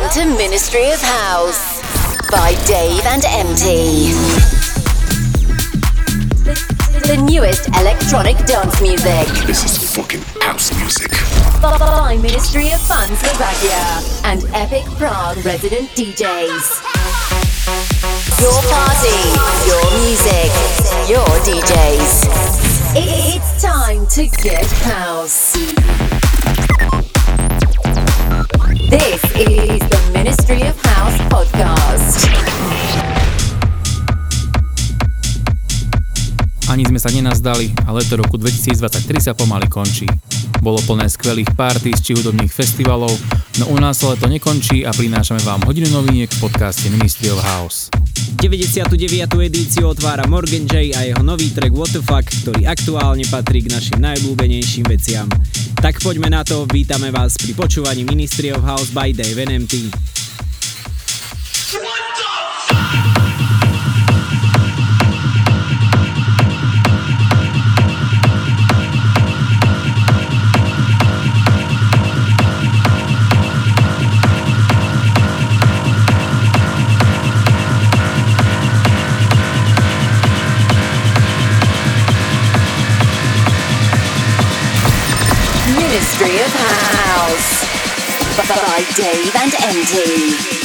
Welcome to Ministry of House by Dave and EMTY. The, the newest electronic dance music. This is fucking house music. By Ministry of Fun Slovakia and Epic Prague resident DJs. Your party, your music, your DJs. It's time to get house. Ani sme sa nenazdali a leto roku 2023 sa pomaly končí. Bolo plné skvelých party či hudobných festivalov, no u nás sa leto nekončí a prinášame vám hodinu noviniek v podcaste Ministry of House. 99. edíciu otvára Morgan J a jeho nový track What the Fuck, ktorý aktuálne patrí k našim najblúbenejším veciam. Tak poďme na to, vítame vás pri počúvaní Ministry of House by Dave NMT. Ministry of House by Dave and MT.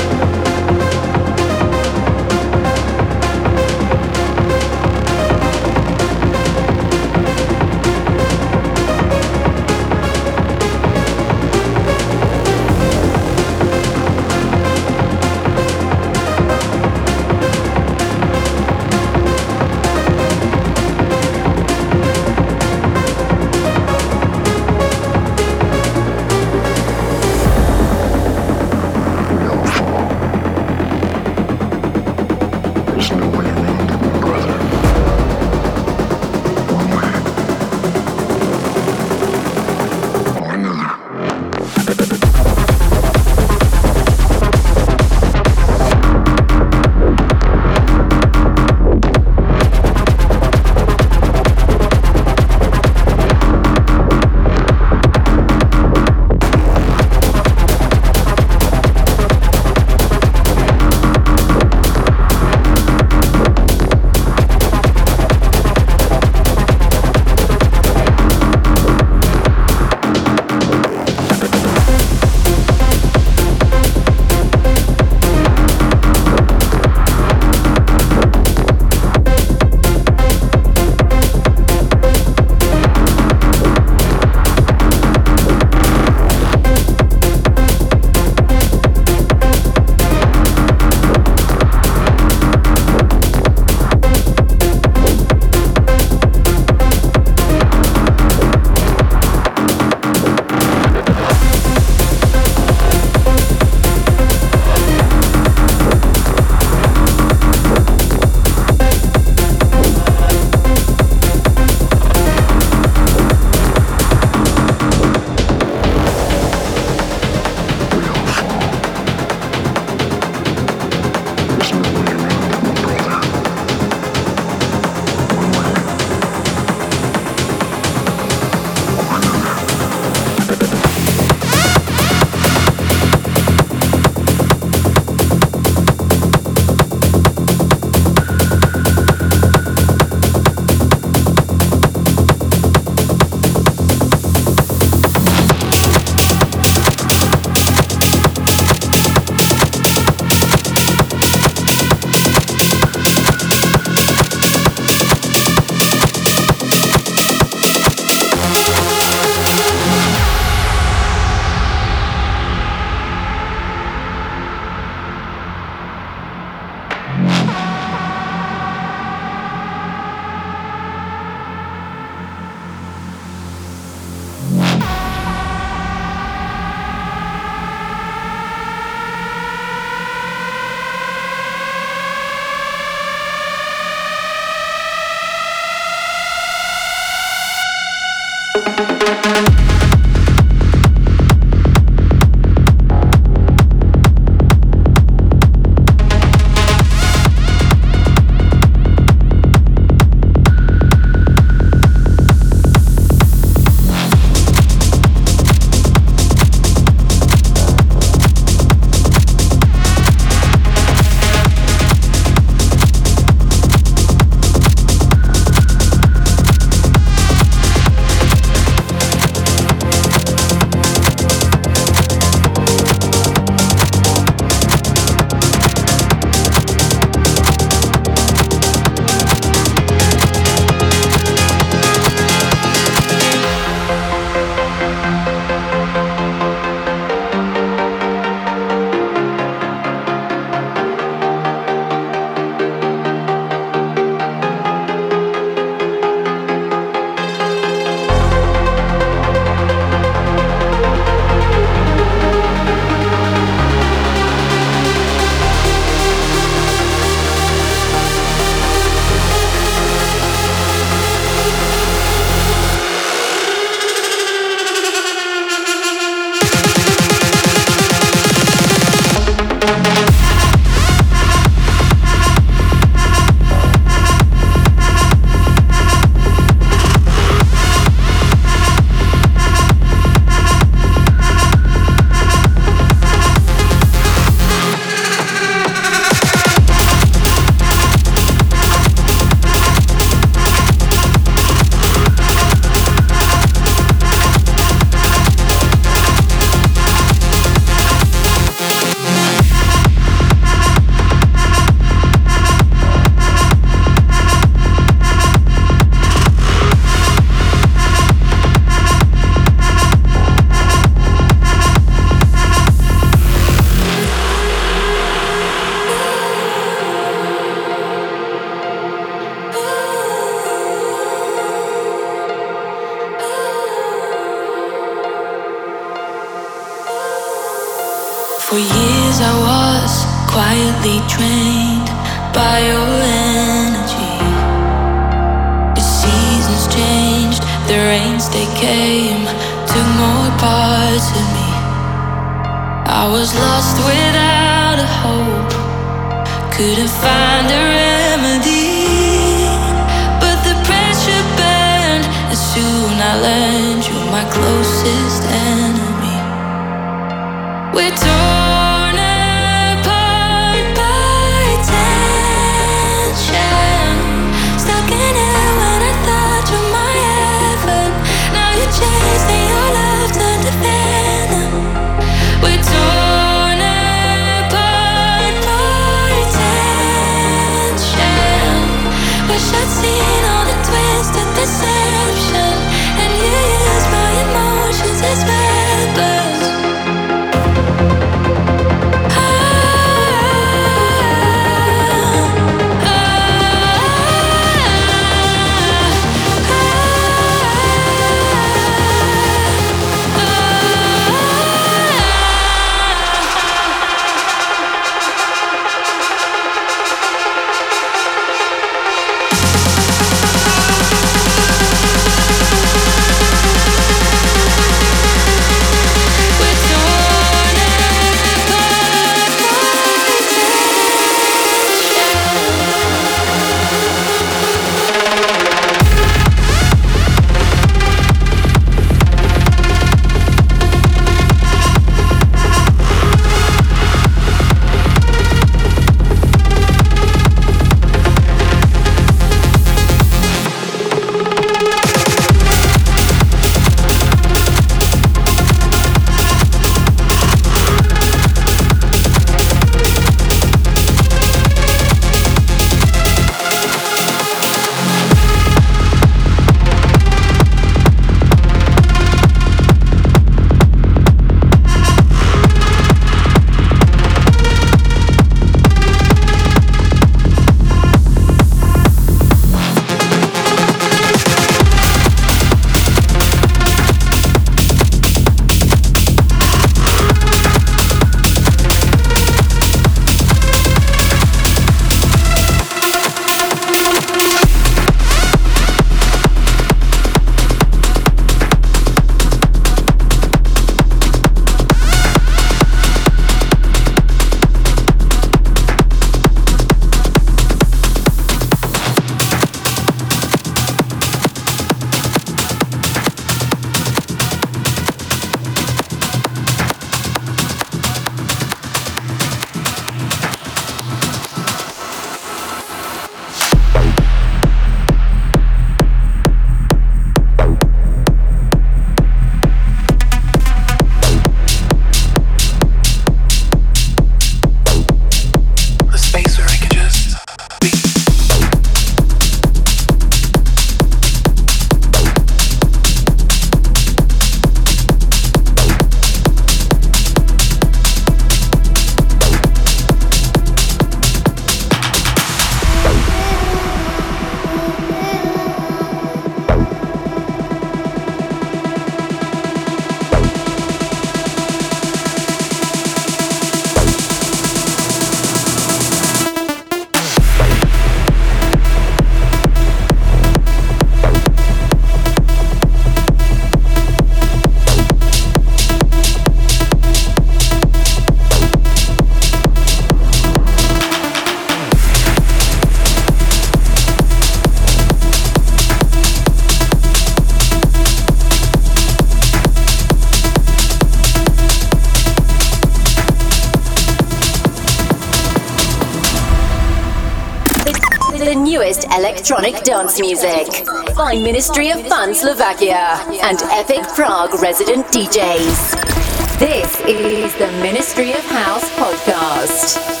dance music by Ministry of Fun Slovakia and Epic Prague resident DJs. This is the Ministry of House podcast.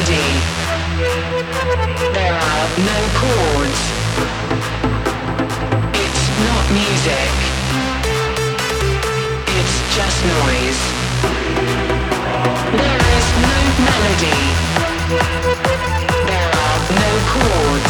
melody. There are no chords. It's not music. It's just noise. There is no melody. There are no chords.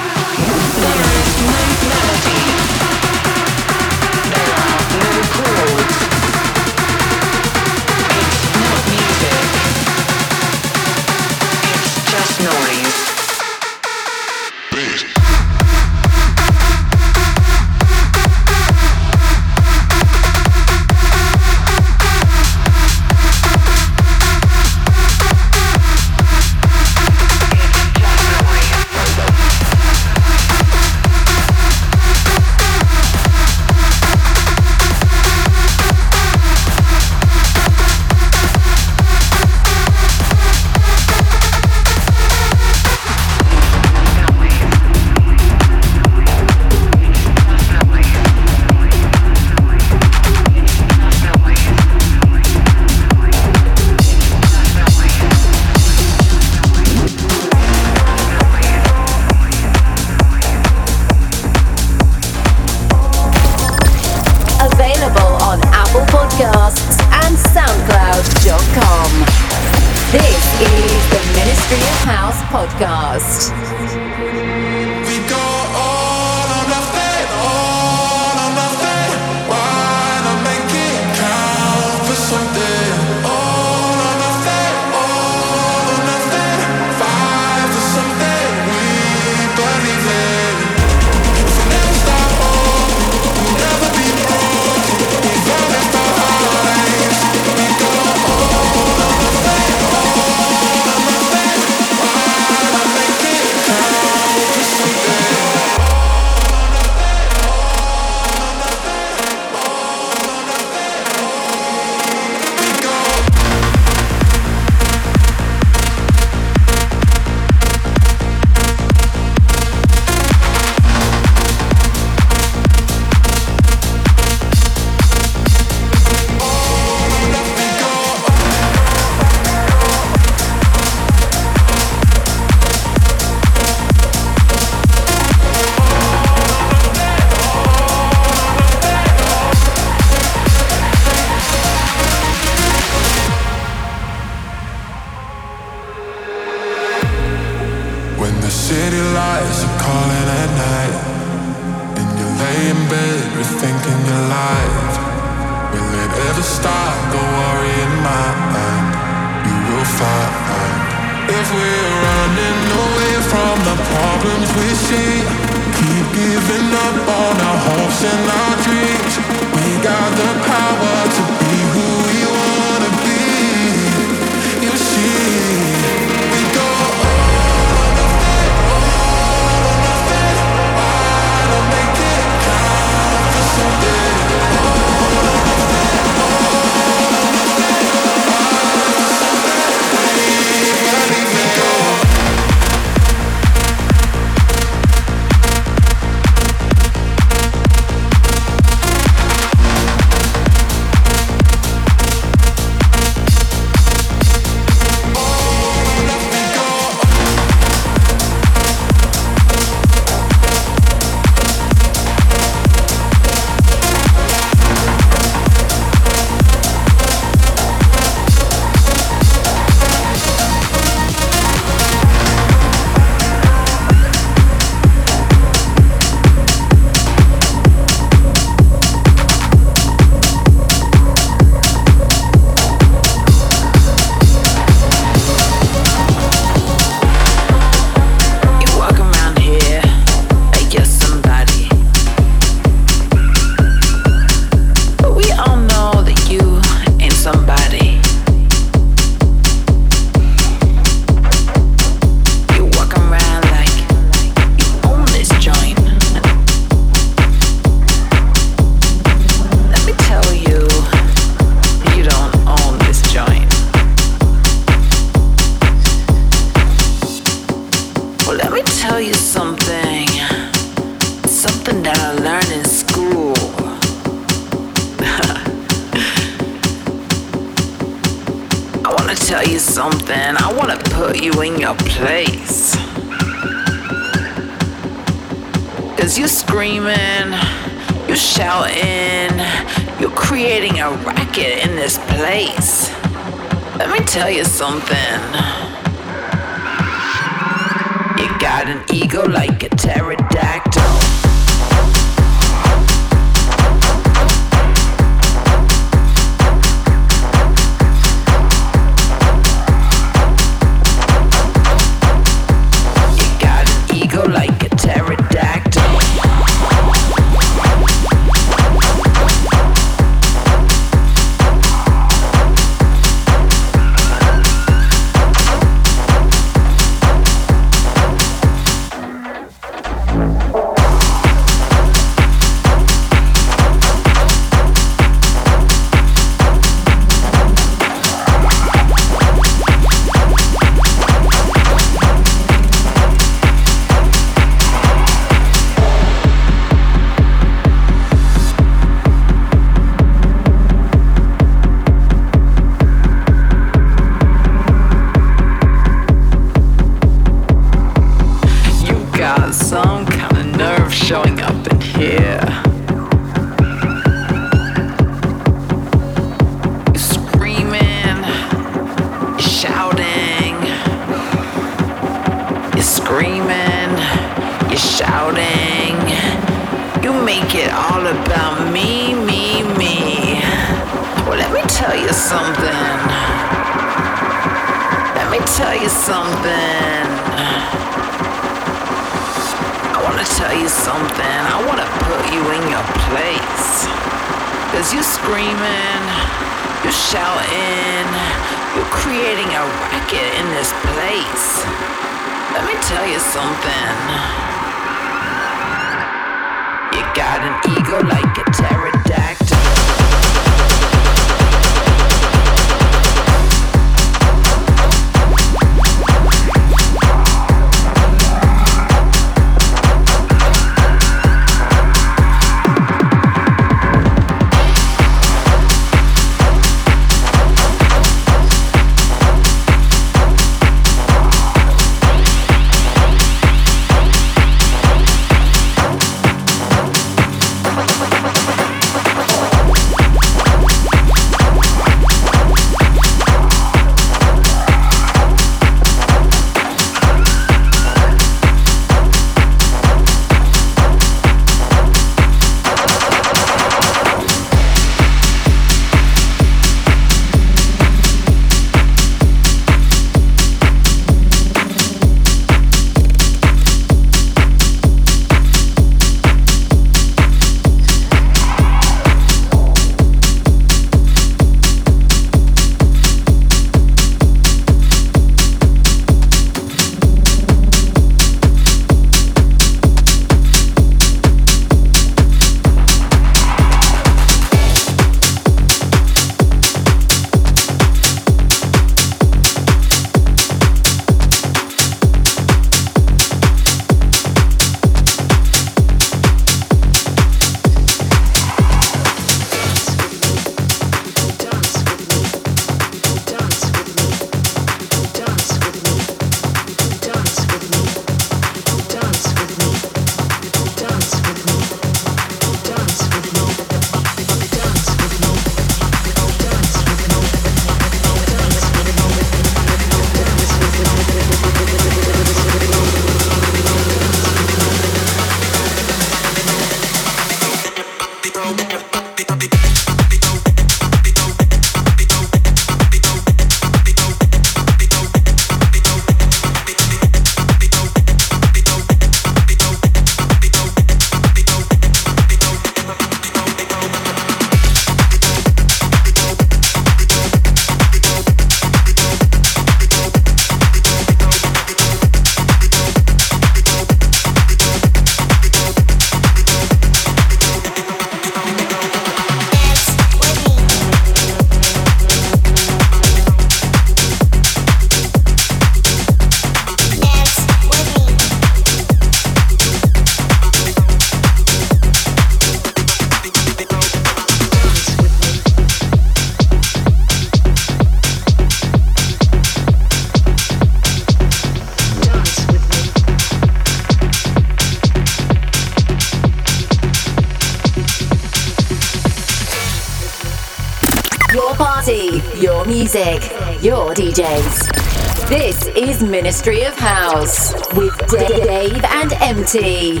Ministry of House with Dave and EMTY.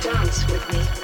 Dance with me.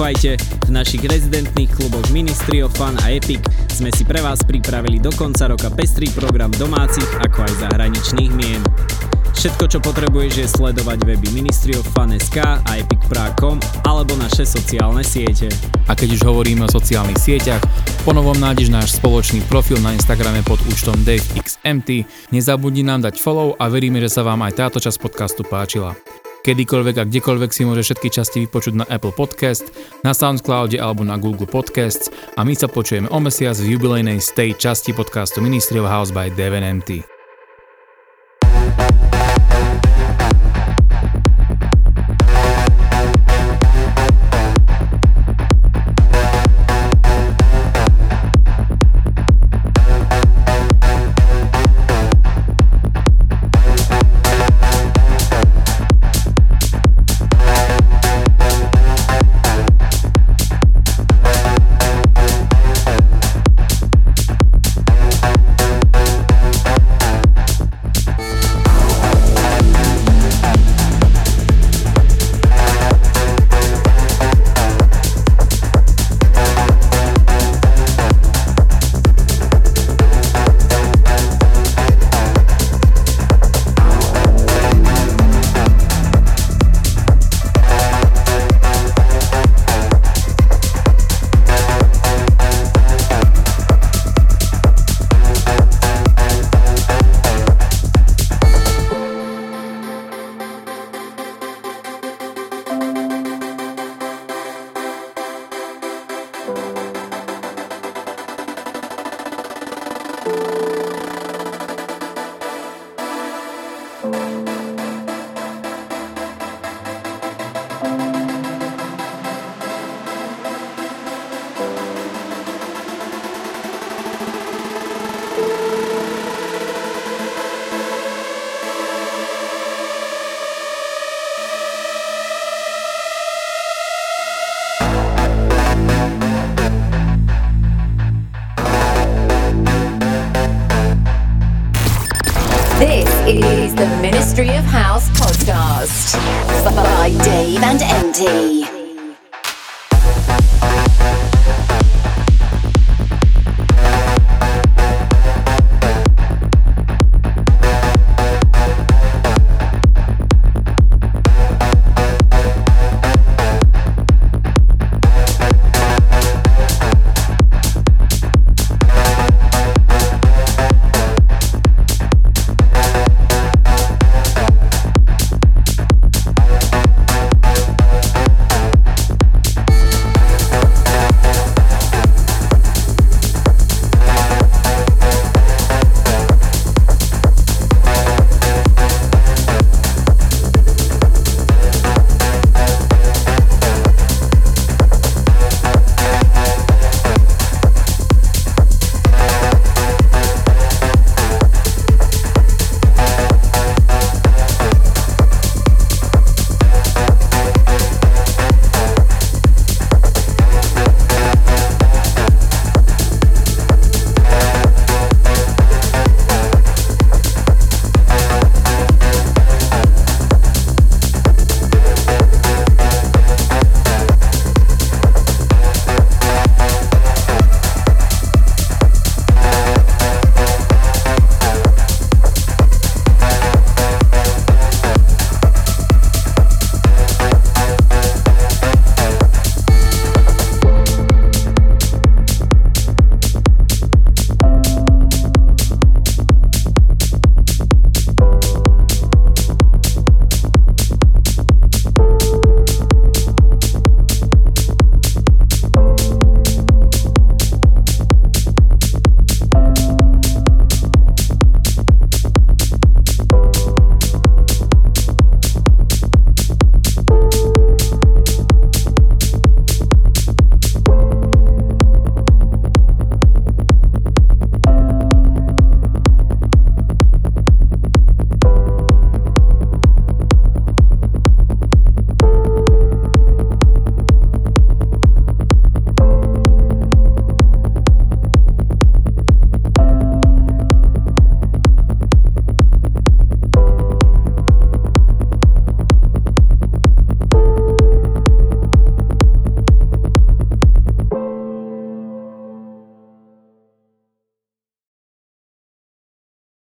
Nezúfajte. V našich rezidentných kluboch Ministry of Fun a Epic sme si pre vás pripravili do konca roka pestrý program domácich ako aj zahraničných mien. Všetko, čo potrebuješ je sledovať weby Ministry of Fun.sk a epicprague.com alebo naše sociálne siete. A keď už hovoríme o sociálnych sieťach, ponovom nájdeš náš spoločný profil na Instagrame pod účtom DaveXMT. Nezabudni nám dať follow a veríme, že sa vám aj táto časť podcastu páčila. Kedykoľvek a kdekoľvek si môže všetky časti vypočuť na Apple Podcast, na Soundcloude alebo na Google Podcasts a my sa počujeme o mesiac v jubilejnej stay časti podcastu Ministry of House by Devin